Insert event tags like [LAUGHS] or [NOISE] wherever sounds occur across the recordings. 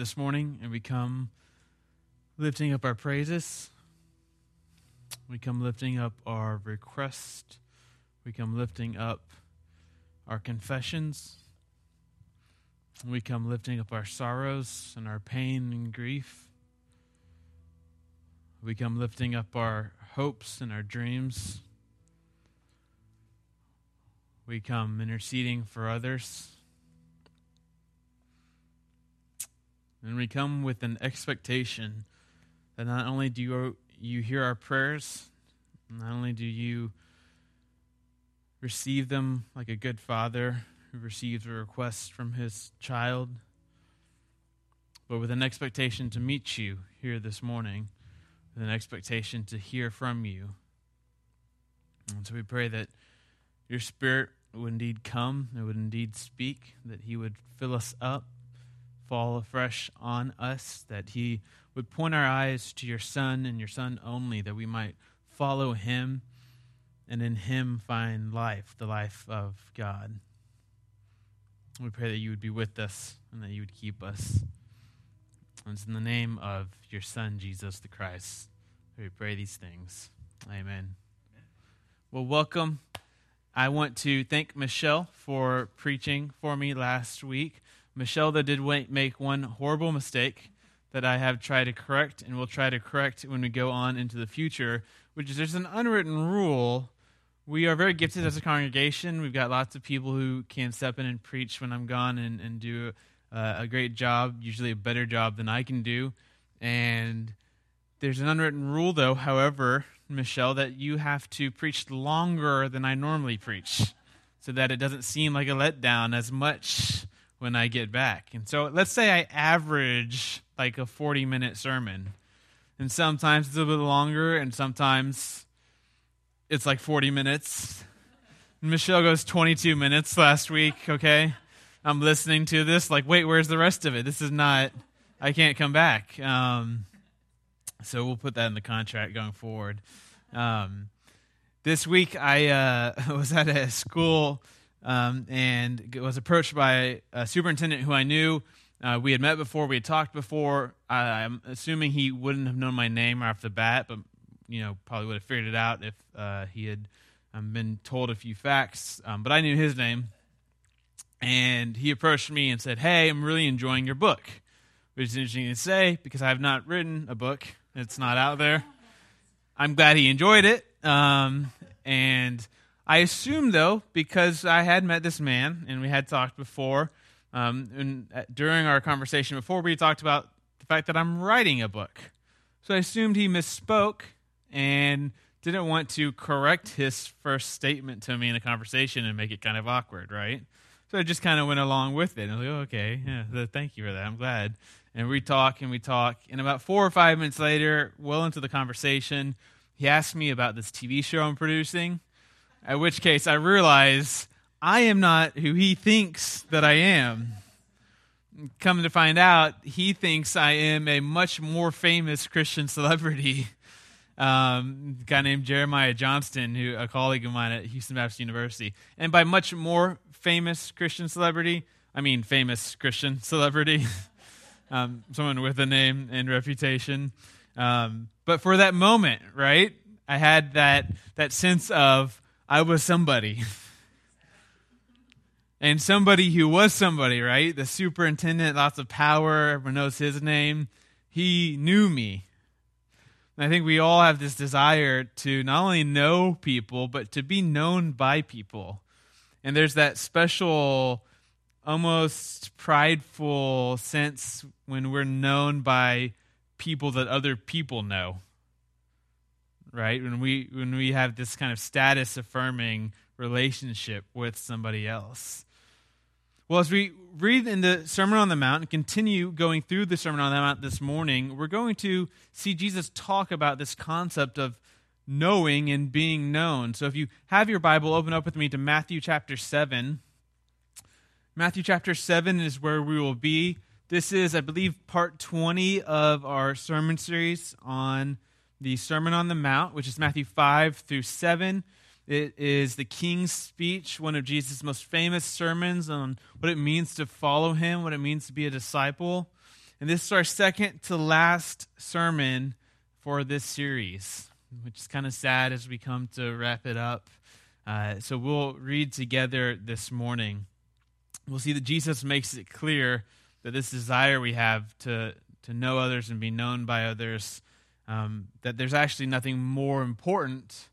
this morning and we come lifting up our praises. We come lifting up our request. We come lifting up our confessions. We come lifting up our sorrows and our pain and grief. We come lifting up our hopes and our dreams. We come interceding for others. And we come with an expectation that not only do you, you hear our prayers, not only do you receive them like a good father who receives a request from his child, but with an expectation to meet you here this morning, with an expectation to hear from you. And so we pray that your spirit would indeed come, it would indeed speak, that he would fill us up fall afresh on us, that He would point our eyes to your Son and your Son only, that we might follow Him and in Him find life, the life of God. We pray that you would be with us and that you would keep us. And it's in the name of your Son, Jesus the Christ, we pray these things. Amen. Well, welcome. I want to thank Michelle for preaching for me last week. Michelle though, did make one horrible mistake that I have tried to correct and will try to correct when we go on into the future, which is there's an unwritten rule. We are very gifted as a congregation. We've got lots of people who can step in and preach when I'm gone and, and do uh, a great job, usually a better job than I can do. And there's an unwritten rule, though, however, Michelle, that you have to preach longer than I normally preach so that it doesn't seem like a letdown as much when I get back. And so let's say I average like a 40 minute sermon. And sometimes it's a bit longer, and sometimes it's like 40 minutes. Michelle goes 22 minutes last week, okay? I'm listening to this, like, wait, where's the rest of it? This is not, I can't come back. Um, so we'll put that in the contract going forward. Um, this week, I uh, [LAUGHS] was at a school um, and was approached by a superintendent who I knew. Uh, we had met before, we had talked before. I, am assuming he wouldn't have known my name off the bat, but you know probably would have figured it out if uh, he had um, been told a few facts. Um, but I knew his name, and he approached me and said, "Hey, I'm really enjoying your book," which is interesting to say because I have not written a book; it's not out there. I'm glad he enjoyed it, um, and I assume, though, because I had met this man and we had talked before, um, and uh, during our conversation before, we talked about the fact that I'm writing a book. So I assumed he misspoke and didn't want to correct his first statement to me in a conversation and make it kind of awkward, right? So I just kind of went along with it. And I was like, oh, okay, yeah, thank you for that. I'm glad. And we talk and we talk. And about four or five minutes later, well into the conversation, he asked me about this TV show I'm producing. At which case, I realize I am not who he thinks that I am. Coming to find out, he thinks I am a much more famous Christian celebrity. Um, guy named Jeremiah Johnston, who a colleague of mine at Houston Baptist University, and by much more famous Christian celebrity, I mean famous Christian celebrity, [LAUGHS] um, someone with a name and reputation. Um, but for that moment, right, I had that that sense of I was somebody. and somebody who was somebody, right? The superintendent, lots of power, everyone knows his name. He knew me. And I think we all have this desire to not only know people, but to be known by people. And there's that special, almost prideful sense when we're known by people that other people know right? When we when we have this kind of status affirming relationship with somebody else. Well, as we read in the Sermon on the Mount and continue going through the Sermon on the Mount this morning, we're going to see Jesus talk about this concept of knowing and being known. So if you have your Bible, open up with me to Matthew chapter 7. Matthew chapter 7 is where we will be. This is, I believe, part 20 of our sermon series on the Sermon on the Mount, which is Matthew 5 through 7. It is the King's Speech, one of Jesus' most famous sermons on what it means to follow him, what it means to be a disciple. And this is our second to last sermon for this series, which is kind of sad as we come to wrap it up. Uh, so we'll read together this morning. We'll see that Jesus makes it clear that this desire we have to, to know others and be known by others, um, that there's actually nothing more important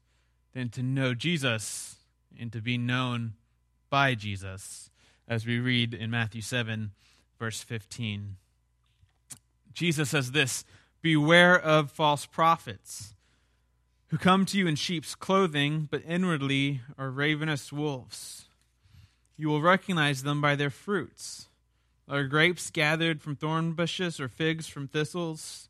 than to know Jesus and to be known by Jesus, as we read in Matthew 7, verse 15. Jesus says this Beware of false prophets who come to you in sheep's clothing, but inwardly are ravenous wolves. You will recognize them by their fruits. Are grapes gathered from thorn bushes or figs from thistles?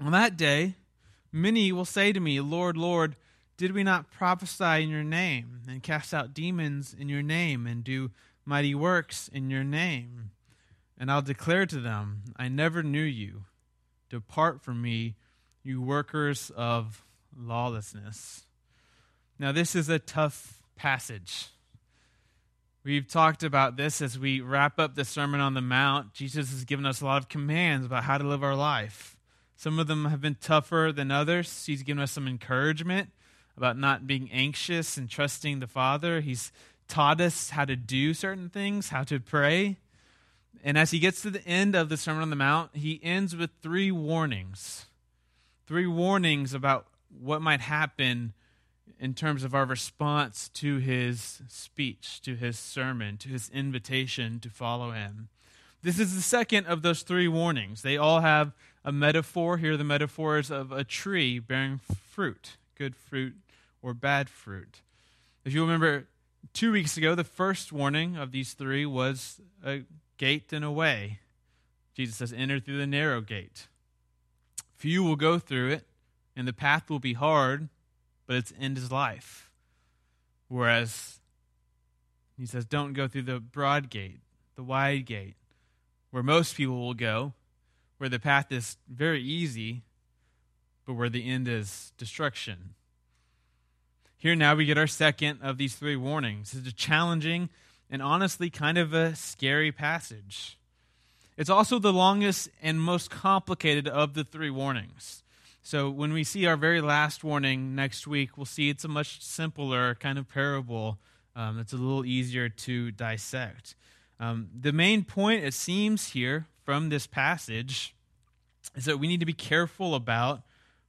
On that day, many will say to me, Lord, Lord, did we not prophesy in your name, and cast out demons in your name, and do mighty works in your name? And I'll declare to them, I never knew you. Depart from me, you workers of lawlessness. Now, this is a tough passage. We've talked about this as we wrap up the Sermon on the Mount. Jesus has given us a lot of commands about how to live our life. Some of them have been tougher than others. He's given us some encouragement about not being anxious and trusting the Father. He's taught us how to do certain things, how to pray. And as he gets to the end of the Sermon on the Mount, he ends with three warnings. Three warnings about what might happen in terms of our response to his speech, to his sermon, to his invitation to follow him. This is the second of those three warnings. They all have a metaphor. Here, the metaphors of a tree bearing fruit, good fruit or bad fruit. If you remember, two weeks ago, the first warning of these three was a gate and a way. Jesus says, Enter through the narrow gate. Few will go through it, and the path will be hard, but its end is life. Whereas he says, Don't go through the broad gate, the wide gate, where most people will go, where the path is very easy, but where the end is destruction. Here now we get our second of these three warnings. It's a challenging and honestly kind of a scary passage. It's also the longest and most complicated of the three warnings. So when we see our very last warning next week, we'll see it's a much simpler kind of parable um, that's a little easier to dissect. Um, the main point, it seems, here from this passage is that we need to be careful about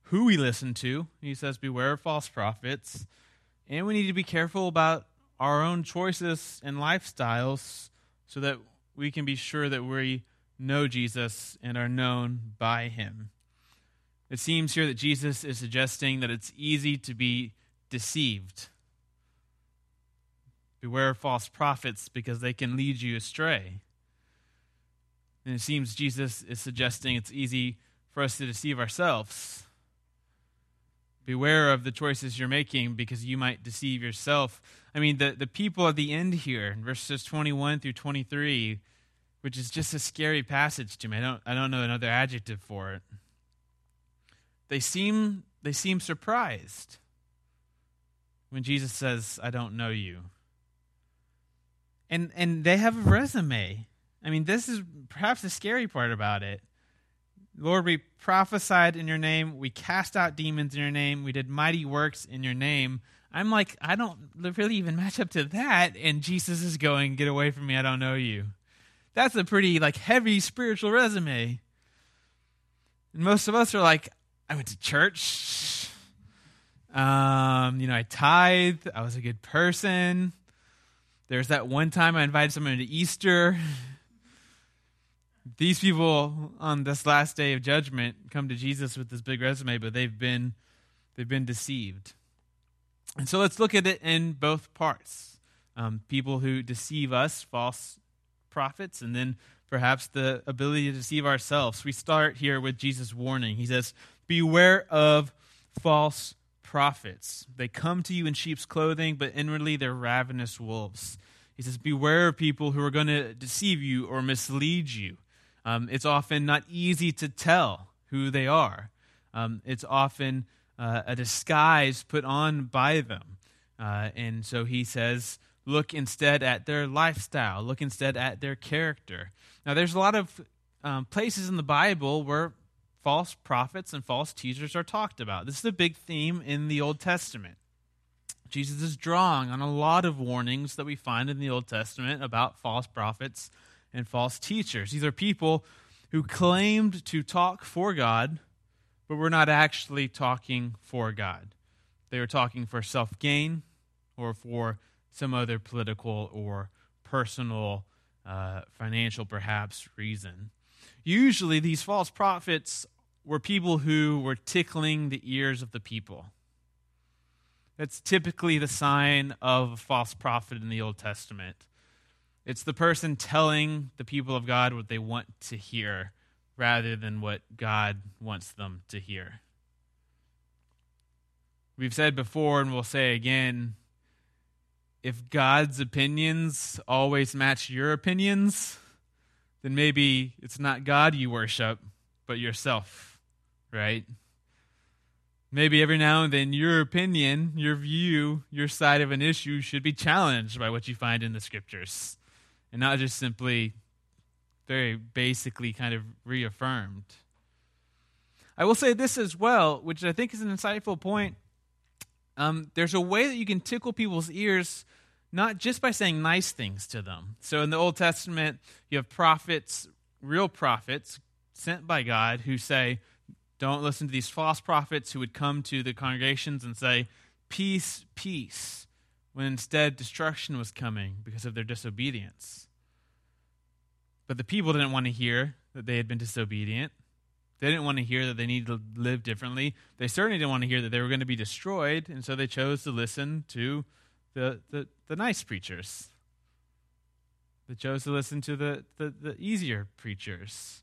who we listen to. He says, Beware of false prophets. And we need to be careful about our own choices and lifestyles so that we can be sure that we know Jesus and are known by him. It seems here that Jesus is suggesting that it's easy to be deceived. Beware of false prophets because they can lead you astray. And it seems Jesus is suggesting it's easy for us to deceive ourselves. Beware of the choices you're making because you might deceive yourself. I mean, the, the people at the end here, in verses 21 through 23, which is just a scary passage to me. I don't, I don't know another adjective for it. They seem, they seem surprised when Jesus says, I don't know you. And, and they have a resume. I mean, this is perhaps the scary part about it. Lord, we prophesied in your name. We cast out demons in your name. We did mighty works in your name. I'm like, I don't really even [LAUGHS] match up to that. And Jesus is going, Get away from me. I don't know you. That's a pretty like heavy spiritual resume. And most of us are like, I went to church. Um, you know, I tithed. I was a good person. There's that one time I invited someone to Easter. [LAUGHS] These people on this last day of judgment come to Jesus with this big resume, but they've been they've been deceived. And so let's look at it in both parts. Um, people who deceive us, false prophets, and then perhaps the ability to deceive ourselves. We start here with Jesus' warning. He says, Beware of false prophets. They come to you in sheep's clothing, but inwardly they're ravenous wolves. He says, Beware of people who are going to deceive you or mislead you. Um, it's often not easy to tell who they are, um, it's often uh, a disguise put on by them. Uh, and so he says, Look instead at their lifestyle, look instead at their character. Now, there's a lot of um, places in the Bible where false prophets and false teachers are talked about. This is a big theme in the Old Testament. Jesus is drawing on a lot of warnings that we find in the Old Testament about false prophets and false teachers. These are people who claimed to talk for God, but were not actually talking for God. They were talking for self gain or for some other political or personal, uh, financial perhaps reason. Usually, these false prophets were people who were tickling the ears of the people. That's typically the sign of a false prophet in the Old Testament. It's the person telling the people of God what they want to hear rather than what God wants them to hear. We've said before, and we'll say again if God's opinions always match your opinions, then maybe it's not God you worship, but yourself, right? Maybe every now and then your opinion, your view, your side of an issue should be challenged by what you find in the scriptures and not just simply very basically kind of reaffirmed. I will say this as well, which I think is an insightful point. Um, there's a way that you can tickle people's ears not just by saying nice things to them. So in the Old Testament, you have prophets, real prophets sent by God, who say, don't listen to these false prophets who would come to the congregations and say, Peace, peace, when instead destruction was coming because of their disobedience. But the people didn't want to hear that they had been disobedient. They didn't want to hear that they needed to live differently. They certainly didn't want to hear that they were going to be destroyed, and so they chose to listen to the, the, the nice preachers. They chose to listen to the, the, the easier preachers.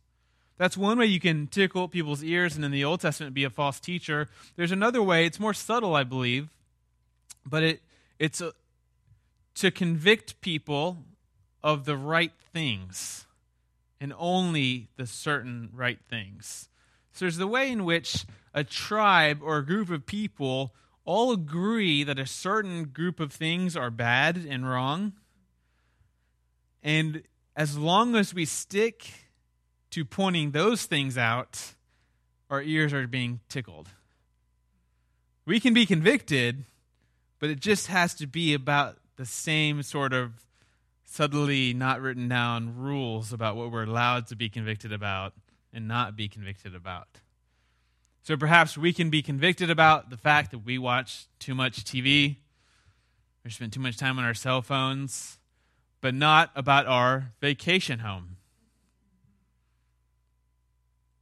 That's one way you can tickle people's ears and in the Old Testament be a false teacher. There's another way, it's more subtle, I believe, but it, it's a, to convict people of the right things and only the certain right things. So there's the way in which a tribe or a group of people all agree that a certain group of things are bad and wrong. And as long as we stick to pointing those things out, our ears are being tickled. We can be convicted, but it just has to be about the same sort of subtly not written down rules about what we're allowed to be convicted about and not be convicted about. So perhaps we can be convicted about the fact that we watch too much TV or spend too much time on our cell phones, but not about our vacation home.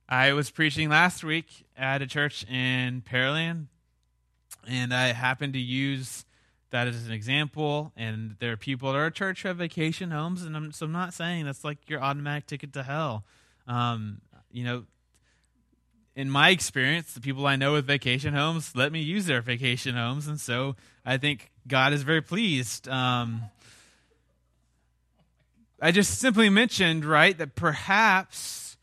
I was preaching last week at a church in Pearland, and I happen to use that as an example. And there are people at our church who have vacation homes, and I'm, so I'm not saying that's like your automatic ticket to hell. Um, you know, in my experience, the people I know with vacation homes let me use their vacation homes, and so I think God is very pleased. Um, I just simply mentioned, right, that perhaps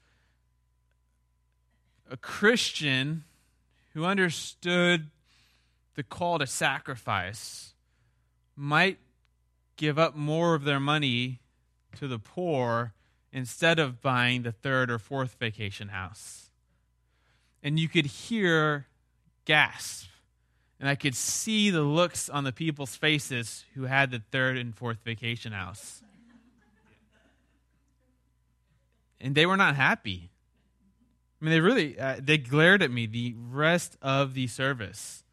a Christian who understood the call to sacrifice might give up more of their money to the poor instead of buying the third or fourth vacation house. And you could hear gasp. And I could see the looks on the people's faces who had the third and fourth vacation house. And they were not happy. I mean, they really uh, they glared at me the rest of the service,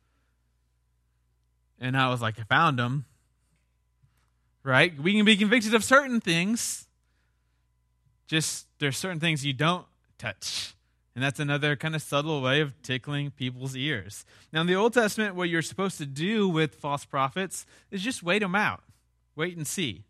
and I was like, I found them. Right? We can be convicted of certain things. Just there's certain things you don't touch. And that's another kind of subtle way of tickling people's ears. Now, in the Old Testament, what you're supposed to do with false prophets is just wait them out, wait and see.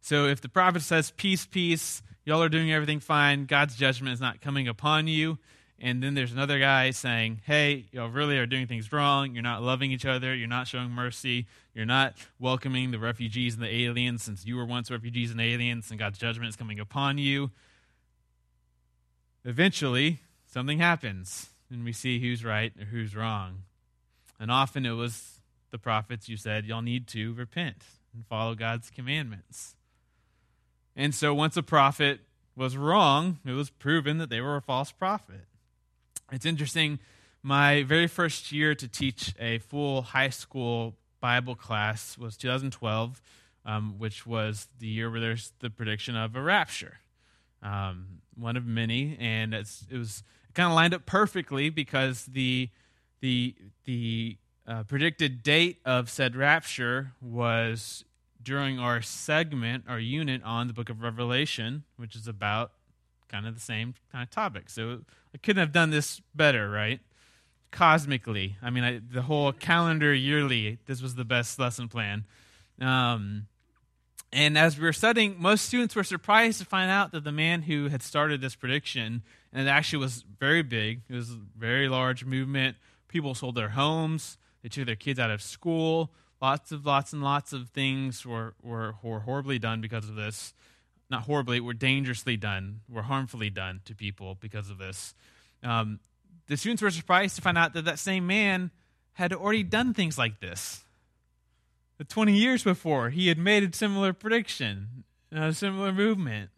So if the prophet says, Peace, peace, y'all are doing everything fine, God's judgment is not coming upon you. And then there's another guy saying, Hey, y'all really are doing things wrong. You're not loving each other. You're not showing mercy. You're not welcoming the refugees and the aliens since you were once refugees and aliens, and God's judgment is coming upon you. Eventually, something happens, and we see who's right or who's wrong. And often it was the prophets you said, Y'all need to repent and follow God's commandments. And so once a prophet was wrong, it was proven that they were a false prophet. It's interesting. My very first year to teach a full high school Bible class was 2012, um, which was the year where there's the prediction of a rapture, um, one of many, and it was kind of lined up perfectly because the the the uh, predicted date of said rapture was during our segment, our unit on the book of Revelation, which is about kind of the same kind of topic. So I couldn't have done this better, right? Cosmically. I mean, I, the whole calendar yearly, this was the best lesson plan. Um, and as we were studying, most students were surprised to find out that the man who had started this prediction, and it actually was very big, it was a very large movement. People sold their homes, they took their kids out of school. Lots of lots and lots of things were, were, were horribly done because of this not horribly, were dangerously done, were harmfully done to people because of this. Um, the students were surprised to find out that that same man had already done things like this. The 20 years before, he had made a similar prediction, a similar movement.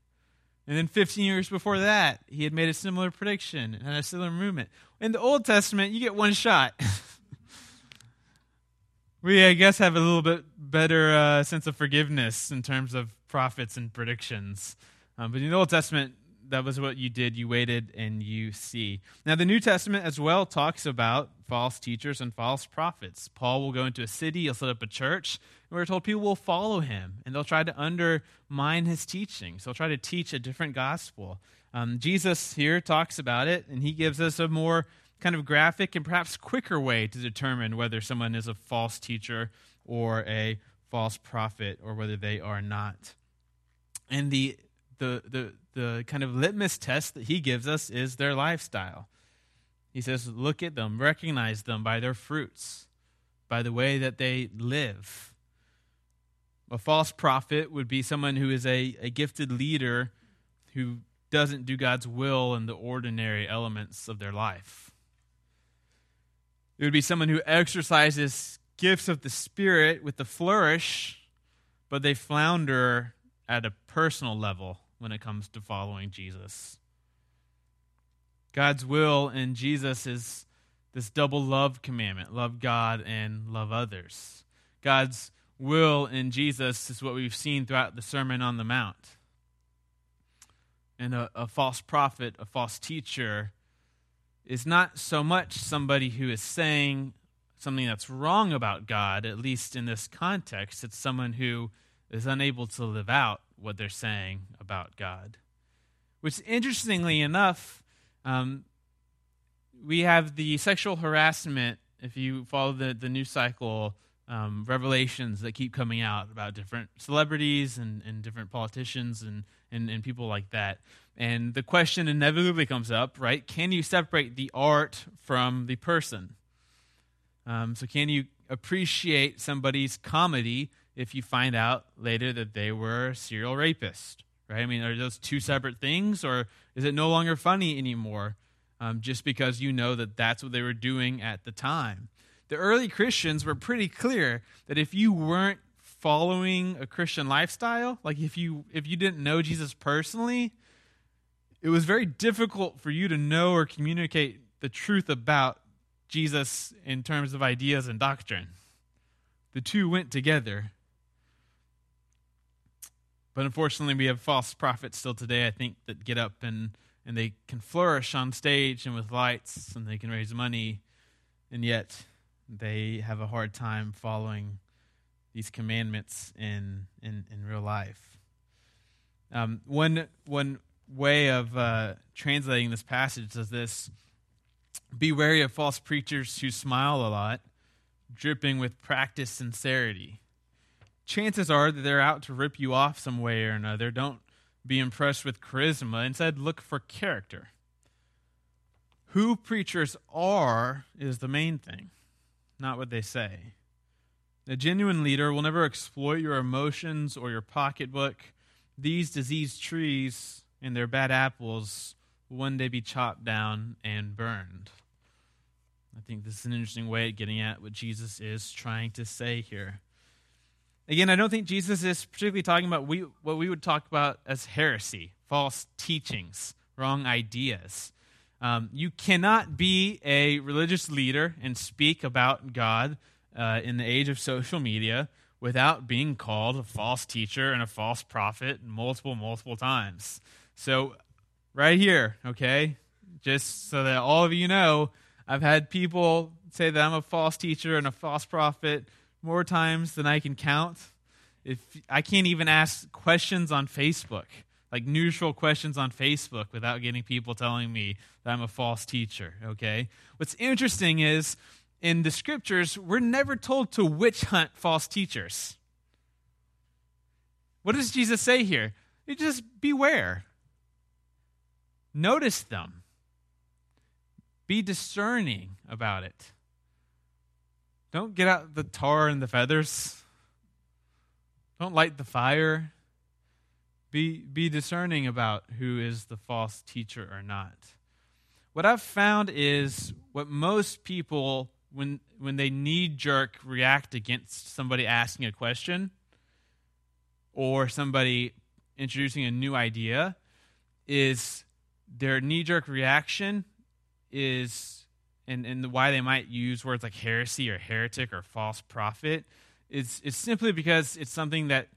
And then 15 years before that, he had made a similar prediction and a similar movement. In the Old Testament, you get one shot. [LAUGHS] we, I guess, have a little bit better uh, sense of forgiveness in terms of prophets and predictions. Um, but in the Old Testament, that was what you did. You waited and you see. Now, the New Testament as well talks about false teachers and false prophets. Paul will go into a city, he'll set up a church, and we're told people will follow him and they'll try to undermine his teaching. So they'll try to teach a different gospel. Um, Jesus here talks about it, and he gives us a more kind of graphic and perhaps quicker way to determine whether someone is a false teacher or a false prophet or whether they are not. And the, the, the, the kind of litmus test that he gives us is their lifestyle. He says, look at them, recognize them by their fruits, by the way that they live. A false prophet would be someone who is a, a gifted leader who doesn't do God's will in the ordinary elements of their life. It would be someone who exercises gifts of the Spirit with the flourish, but they flounder at a personal level when it comes to following Jesus. God's will in Jesus is this double love commandment love God and love others. God's will in Jesus is what we've seen throughout the Sermon on the Mount. And a, a false prophet, a false teacher, is not so much somebody who is saying something that's wrong about God, at least in this context. It's someone who is unable to live out what they're saying about God. Which, interestingly enough, um, we have the sexual harassment, if you follow the, the news cycle, um, revelations that keep coming out about different celebrities and, and different politicians and, and, and people like that. And the question inevitably comes up, right? Can you separate the art from the person? Um, so, can you appreciate somebody's comedy if you find out later that they were serial rapist, right? I mean, are those two separate things, or is it no longer funny anymore um, just because you know that that's what they were doing at the time? The early Christians were pretty clear that if you weren't following a Christian lifestyle, like if you if you didn't know Jesus personally, it was very difficult for you to know or communicate the truth about Jesus in terms of ideas and doctrine. The two went together. But unfortunately, we have false prophets still today, I think, that get up and, and they can flourish on stage and with lights and they can raise money, and yet they have a hard time following these commandments in, in, in real life. Um, one, one way of uh, translating this passage is this. Be wary of false preachers who smile a lot, dripping with practiced sincerity chances are that they're out to rip you off some way or another. Don't be impressed with charisma. Instead, look for character. Who preachers are is the main thing, not what they say. A genuine leader will never exploit your emotions or your pocketbook. These diseased trees and their bad apples will one day be chopped down and burned. I think this is an interesting way of getting at what Jesus is trying to say here. Again, I don't think Jesus is particularly talking about we, what we would talk about as heresy, false teachings, wrong ideas. Um, you cannot be a religious leader and speak about God uh, in the age of social media without being called a false teacher and a false prophet multiple, multiple times. So, right here, okay, just so that all of you know, I've had people say that I'm a false teacher and a false prophet more times than I can count. If I can't even ask questions on Facebook, like neutral questions on Facebook without getting people telling me that I'm a false teacher, okay? What's interesting is in the scriptures, we're never told to witch hunt false teachers. What does Jesus say here? You just beware. Notice them. Be discerning about it. Don't get out the tar and the feathers. Don't light the fire. Be, be discerning about who is the false teacher or not. What I've found is what most people, when, when they knee jerk react against somebody asking a question or somebody introducing a new idea, is their knee jerk reaction is, and, and why they might use words like heresy or heretic or false prophet, is, is simply because it's something that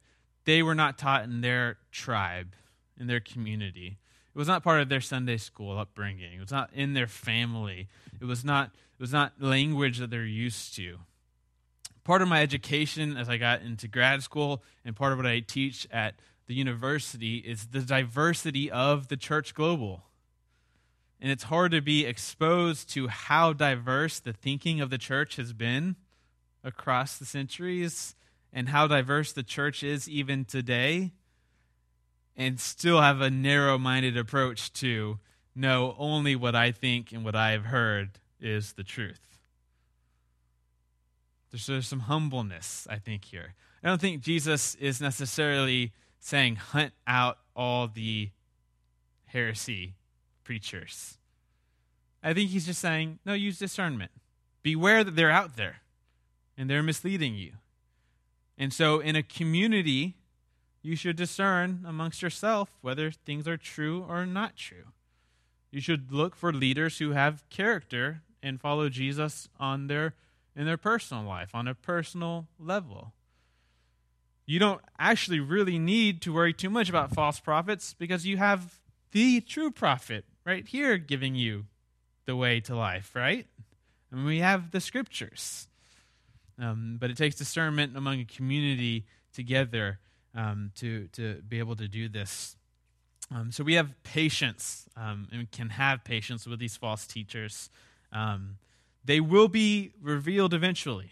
they were not taught in their tribe, in their community. It was not part of their Sunday school upbringing. It was not in their family. It was not, it was not language that they're used to. Part of my education as I got into grad school and part of what I teach at the university is the diversity of the church global. And it's hard to be exposed to how diverse the thinking of the church has been across the centuries and how diverse the church is even today and still have a narrow minded approach to know only what I think and what I have heard is the truth. There's, there's some humbleness, I think, here. I don't think Jesus is necessarily saying hunt out all the heresy preachers. I think he's just saying, no, use discernment. Beware that they're out there and they're misleading you. And so, in a community, you should discern amongst yourself whether things are true or not true. You should look for leaders who have character and follow Jesus on their in their personal life on a personal level you don't actually really need to worry too much about false prophets because you have the true prophet right here giving you the way to life, right? And we have the scriptures. Um, but it takes discernment among a community together um, to, to be able to do this. Um, so we have patience um, and can have patience with these false teachers. Um, they will be revealed eventually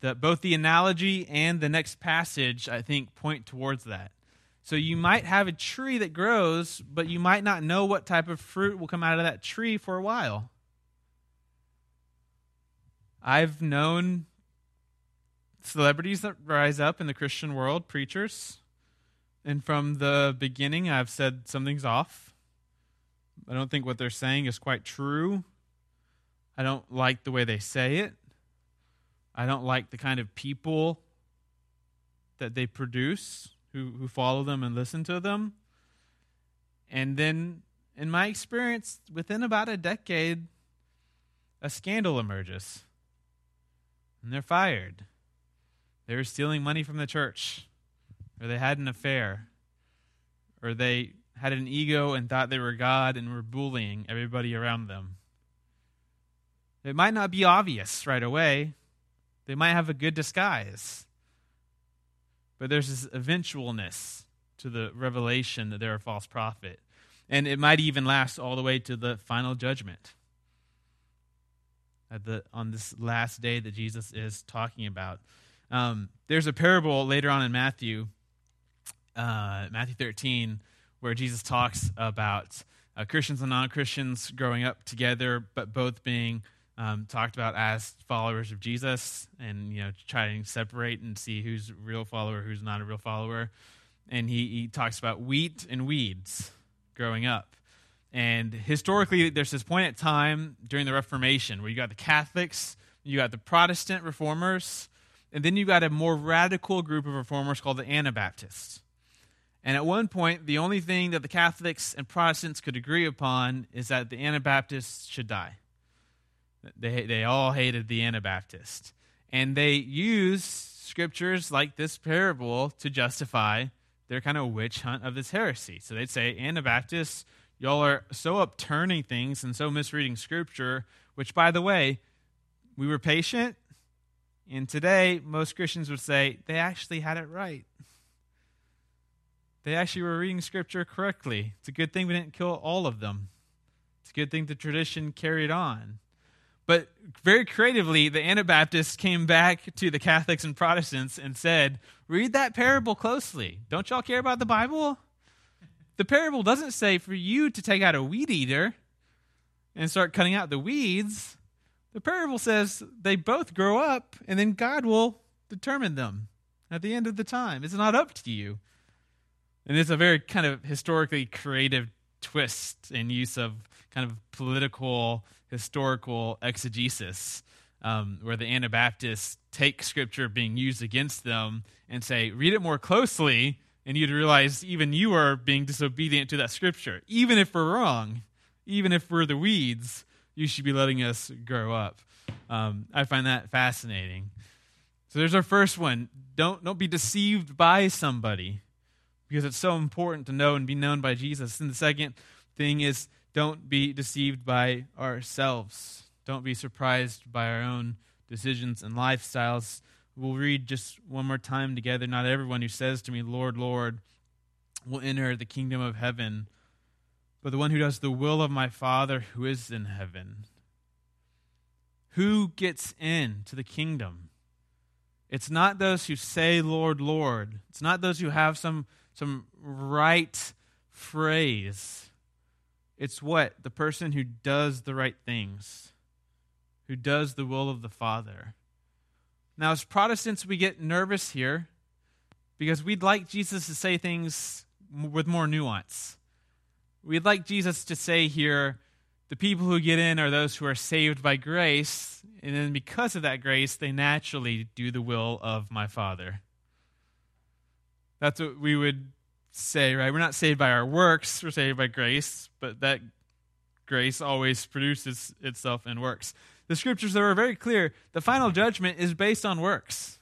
that both the analogy and the next passage, I think, point towards that. So you might have a tree that grows, but you might not know what type of fruit will come out of that tree for a while. I've known celebrities that rise up in the Christian world, preachers, and from the beginning I've said something's off. I don't think what they're saying is quite true. I don't like the way they say it. I don't like the kind of people that they produce who, who follow them and listen to them. And then, in my experience, within about a decade, a scandal emerges. And they're fired. They were stealing money from the church, or they had an affair, or they had an ego and thought they were God and were bullying everybody around them. It might not be obvious right away, they might have a good disguise. But there's this eventualness to the revelation that they're a false prophet. And it might even last all the way to the final judgment. At the, on this last day that Jesus is talking about. Um, there's a parable later on in Matthew, uh, Matthew 13, where Jesus talks about uh, Christians and non Christians growing up together, but both being um, talked about as followers of Jesus, and you know, trying to separate and see who's a real follower, who's not a real follower. And he, he talks about wheat and weeds growing up. And historically, there's this point at time during the Reformation where you got the Catholics, you got the Protestant reformers, and then you got a more radical group of reformers called the Anabaptists. And at one point, the only thing that the Catholics and Protestants could agree upon is that the Anabaptists should die. They, they all hated the Anabaptist. And they used scriptures like this parable to justify their kind of witch hunt of this heresy. So they'd say, Anabaptists, y'all are so upturning things and so misreading scripture, which, by the way, we were patient. And today, most Christians would say they actually had it right. They actually were reading scripture correctly. It's a good thing we didn't kill all of them. It's a good thing the tradition carried on. But very creatively, the Anabaptists came back to the Catholics and Protestants and said, Read that parable closely. Don't y'all care about the Bible? The parable doesn't say for you to take out a weed eater and start cutting out the weeds. The parable says they both grow up and then God will determine them at the end of the time. It's not up to you. And it's a very kind of historically creative twist and use of kind of political, historical exegesis, um, where the Anabaptists take scripture being used against them and say, read it more closely, and you'd realize even you are being disobedient to that scripture. Even if we're wrong, even if we're the weeds, you should be letting us grow up. Um, I find that fascinating. So there's our first one. Don't don't be deceived by somebody because it's so important to know and be known by Jesus. And the second thing is don't be deceived by ourselves. Don't be surprised by our own decisions and lifestyles. We'll read just one more time together. Not everyone who says to me, Lord, Lord, will enter the kingdom of heaven, but the one who does the will of my Father who is in heaven. Who gets in to the kingdom? It's not those who say, Lord, Lord. It's not those who have some some right phrase. It's what? The person who does the right things, who does the will of the Father. Now, as Protestants, we get nervous here because we'd like Jesus to say things with more nuance. We'd like Jesus to say here, the people who get in are those who are saved by grace, and then because of that grace, they naturally do the will of my Father. That's what we would say, right? We're not saved by our works, we're saved by grace, but that grace always produces itself in works. The scriptures are very clear. The final judgment is based on works.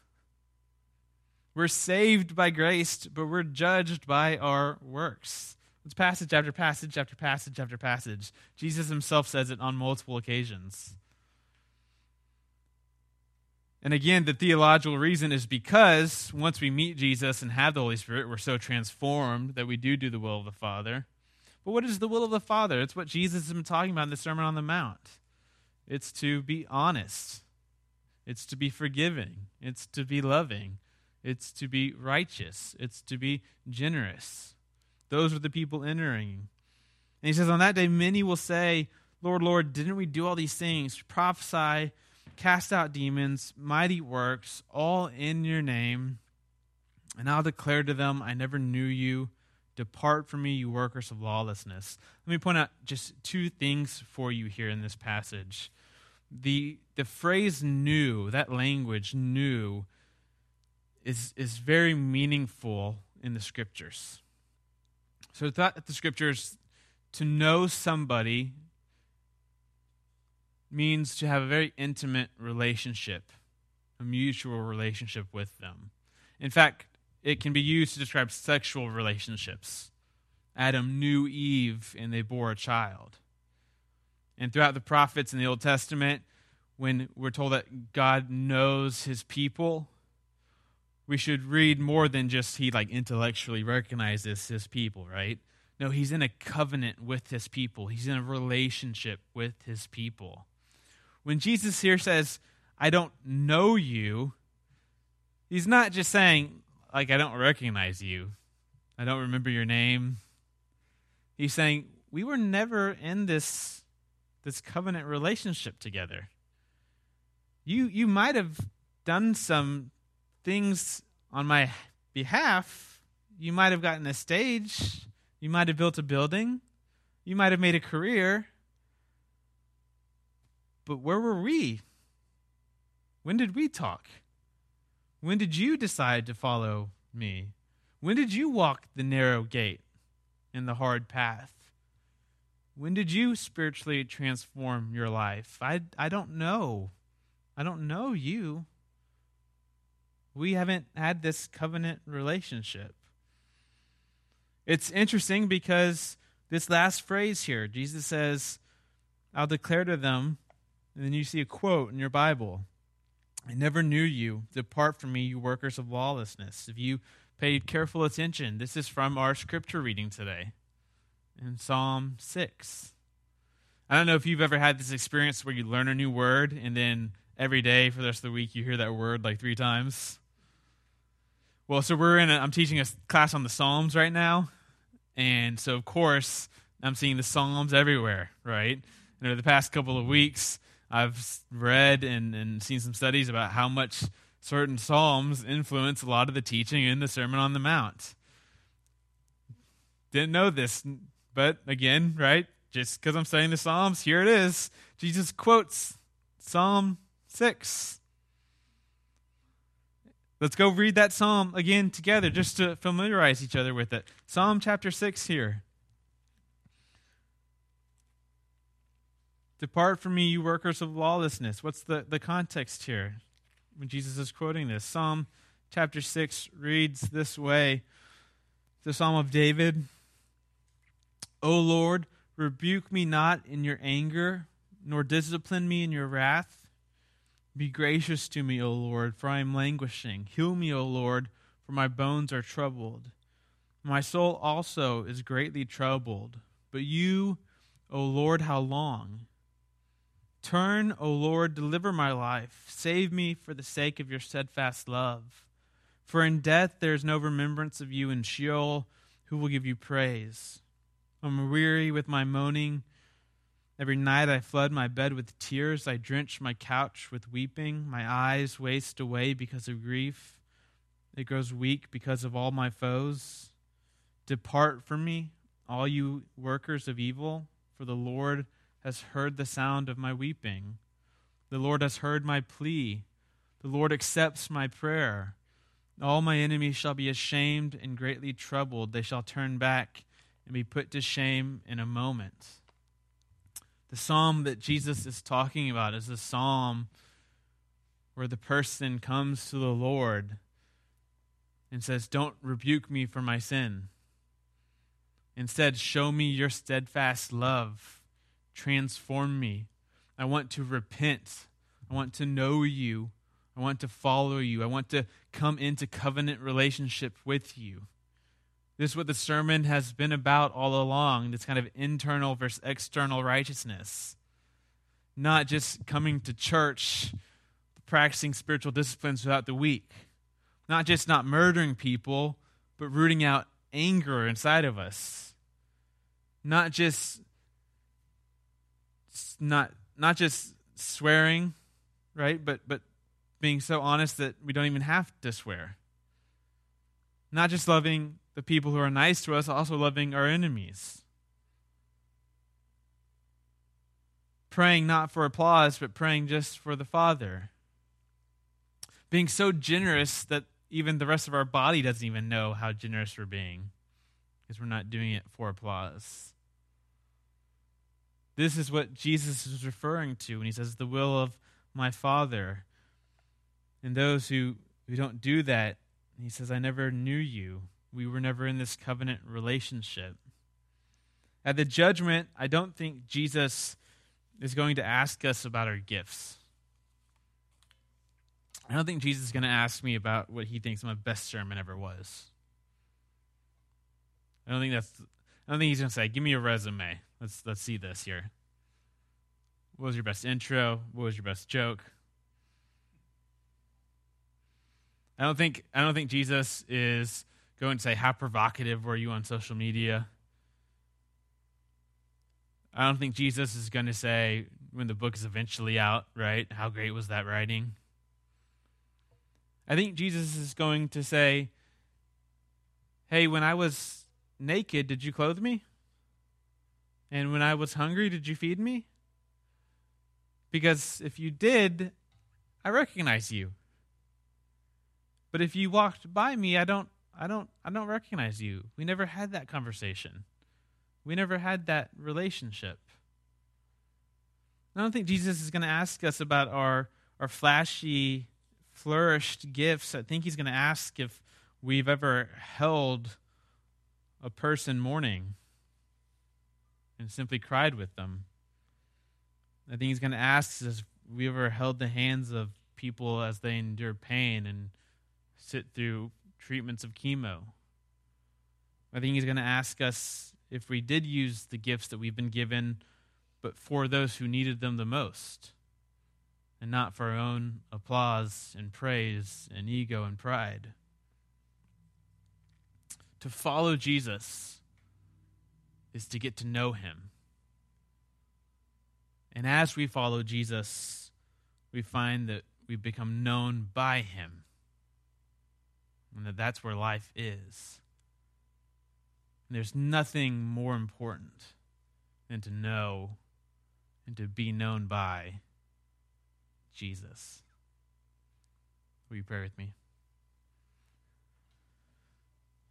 We're saved by grace, but we're judged by our works. It's passage after passage after passage after passage. Jesus himself says it on multiple occasions. And again, the theological reason is because once we meet Jesus and have the Holy Spirit, we're so transformed that we do do the will of the Father. But what is the will of the Father? It's what Jesus has been talking about in the Sermon on the Mount. It's to be honest, it's to be forgiving, it's to be loving, it's to be righteous, it's to be generous. Those are the people entering. And he says, On that day, many will say, Lord, Lord, didn't we do all these things? Prophesy cast out demons, mighty works, all in your name. And I'll declare to them, I never knew you. Depart from me, you workers of lawlessness. Let me point out just two things for you here in this passage. The, the phrase knew, that language, knew, is, is very meaningful in the scriptures. So, throughout the scriptures, to know somebody means to have a very intimate relationship, a mutual relationship with them. In fact, it can be used to describe sexual relationships. Adam knew Eve and they bore a child. And throughout the prophets in the Old Testament, when we're told that God knows his people, we should read more than just he like intellectually recognizes his people, right? No, he's in a covenant with his people. He's in a relationship with his people. When Jesus here says, I don't know you, He's not just saying, like, I don't recognize you, I don't remember your name. He's saying, we were never in this, this covenant relationship together. You, you might have done some things on my behalf. You might have gotten a stage. You might have built a building. You might have made a career. But where were we? When did we talk? When did you decide to follow me? When did you walk the narrow gate and the hard path? When did you spiritually transform your life? I, I don't know. I don't know you. We haven't had this covenant relationship. It's interesting because this last phrase here, Jesus says, I'll declare to them and then you see a quote in your Bible I never knew you. Depart from me, you workers of lawlessness. If you paid careful attention, this is from our scripture reading today in Psalm 6. I don't know if you've ever had this experience where you learn a new word and then every day for the rest of the week you hear that word like three times. Well, so we're in I'm teaching a class on the Psalms right now. And so, of course, I'm seeing the Psalms everywhere, right? And over the past couple of weeks, I've read and, and seen some studies about how much certain Psalms influence a lot of the teaching in the Sermon on the Mount. Didn't know this, but again, right? Just because I'm studying the Psalms, here it is. Jesus quotes Psalm 6. Let's go read that psalm again together just to familiarize each other with it. Psalm chapter 6 here. Depart from me, you workers of lawlessness. What's the, the context here when Jesus is quoting this? Psalm chapter 6 reads this way the Psalm of David O Lord, rebuke me not in your anger, nor discipline me in your wrath. Be gracious to me, O Lord, for I am languishing. Heal me, O Lord, for my bones are troubled. My soul also is greatly troubled. But you, O Lord, how long? Turn, O Lord, deliver my life. Save me for the sake of your steadfast love. For in death there is no remembrance of you in Sheol. Who will give you praise? I'm weary with my moaning. Every night I flood my bed with tears. I drench my couch with weeping. My eyes waste away because of grief. It grows weak because of all my foes. Depart from me, all you workers of evil, for the Lord has heard the sound of my weeping. The Lord has heard my plea. The Lord accepts my prayer. All my enemies shall be ashamed and greatly troubled. They shall turn back and be put to shame in a moment. The psalm that Jesus is talking about is a psalm where the person comes to the Lord and says, Don't rebuke me for my sin. Instead, show me your steadfast love transform me. I want to repent. I want to know you. I want to follow you. I want to come into covenant relationship with you. This is what the sermon has been about all along this kind of internal versus external righteousness. Not just coming to church, practicing spiritual disciplines throughout the week. Not just not murdering people, but rooting out anger inside of us. Not just not not just swearing, right? But but being so honest that we don't even have to swear. Not just loving the people who are nice to us, also loving our enemies. Praying not for applause, but praying just for the Father. Being so generous that even the rest of our body doesn't even know how generous we're being because we're not doing it for applause. This is what Jesus is referring to when he says, The will of my Father. And those who, who don't do that, he says, I never knew you. We were never in this covenant relationship. At the judgment, I don't think Jesus is going to ask us about our gifts. I don't think Jesus is going to ask me about what he thinks my best sermon ever was. I don't think that's I don't think he's going to say, "Give me a resume." Let's let's see this here. What was your best intro? What was your best joke? I don't think I don't think Jesus is going to say how provocative were you on social media. I don't think Jesus is going to say when the book is eventually out, right? How great was that writing? I think Jesus is going to say, Hey, when I was naked, did you clothe me? And when I was hungry, did you feed me? Because if you did, I recognize you. But if you walked by me, I don't I don't I don't recognize you. We never had that conversation. We never had that relationship. I don't think Jesus is going to ask us about our our flashy flourished gifts. I think he's going to ask if we've ever held a person mourning and simply cried with them. I think he's going to ask us if we ever held the hands of people as they endure pain and sit through treatments of chemo. I think he's going to ask us if we did use the gifts that we've been given, but for those who needed them the most, and not for our own applause and praise and ego and pride. To follow Jesus is to get to know him. And as we follow Jesus, we find that we become known by him. And that that's where life is. And there's nothing more important than to know and to be known by Jesus. Will you pray with me?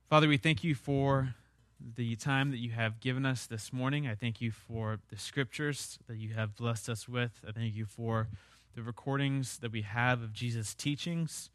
Father, we thank you for the time that you have given us this morning. I thank you for the scriptures that you have blessed us with. I thank you for the recordings that we have of Jesus' teachings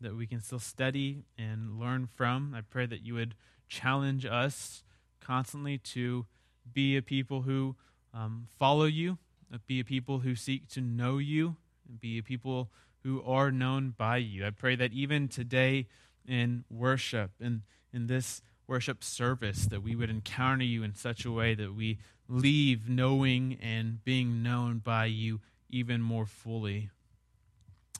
that we can still study and learn from. I pray that you would challenge us constantly to be a people who um, follow you, be a people who seek to know you, and be a people who are known by you. I pray that even today in worship, in, in this worship service, that we would encounter you in such a way that we leave knowing and being known by you even more fully.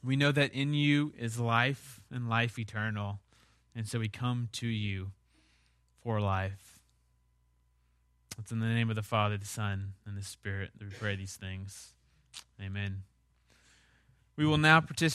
We know that in you is life and life eternal, and so we come to you for life. It's in the name of the Father, the Son, and the Spirit that we pray these things. Amen. We will now participate.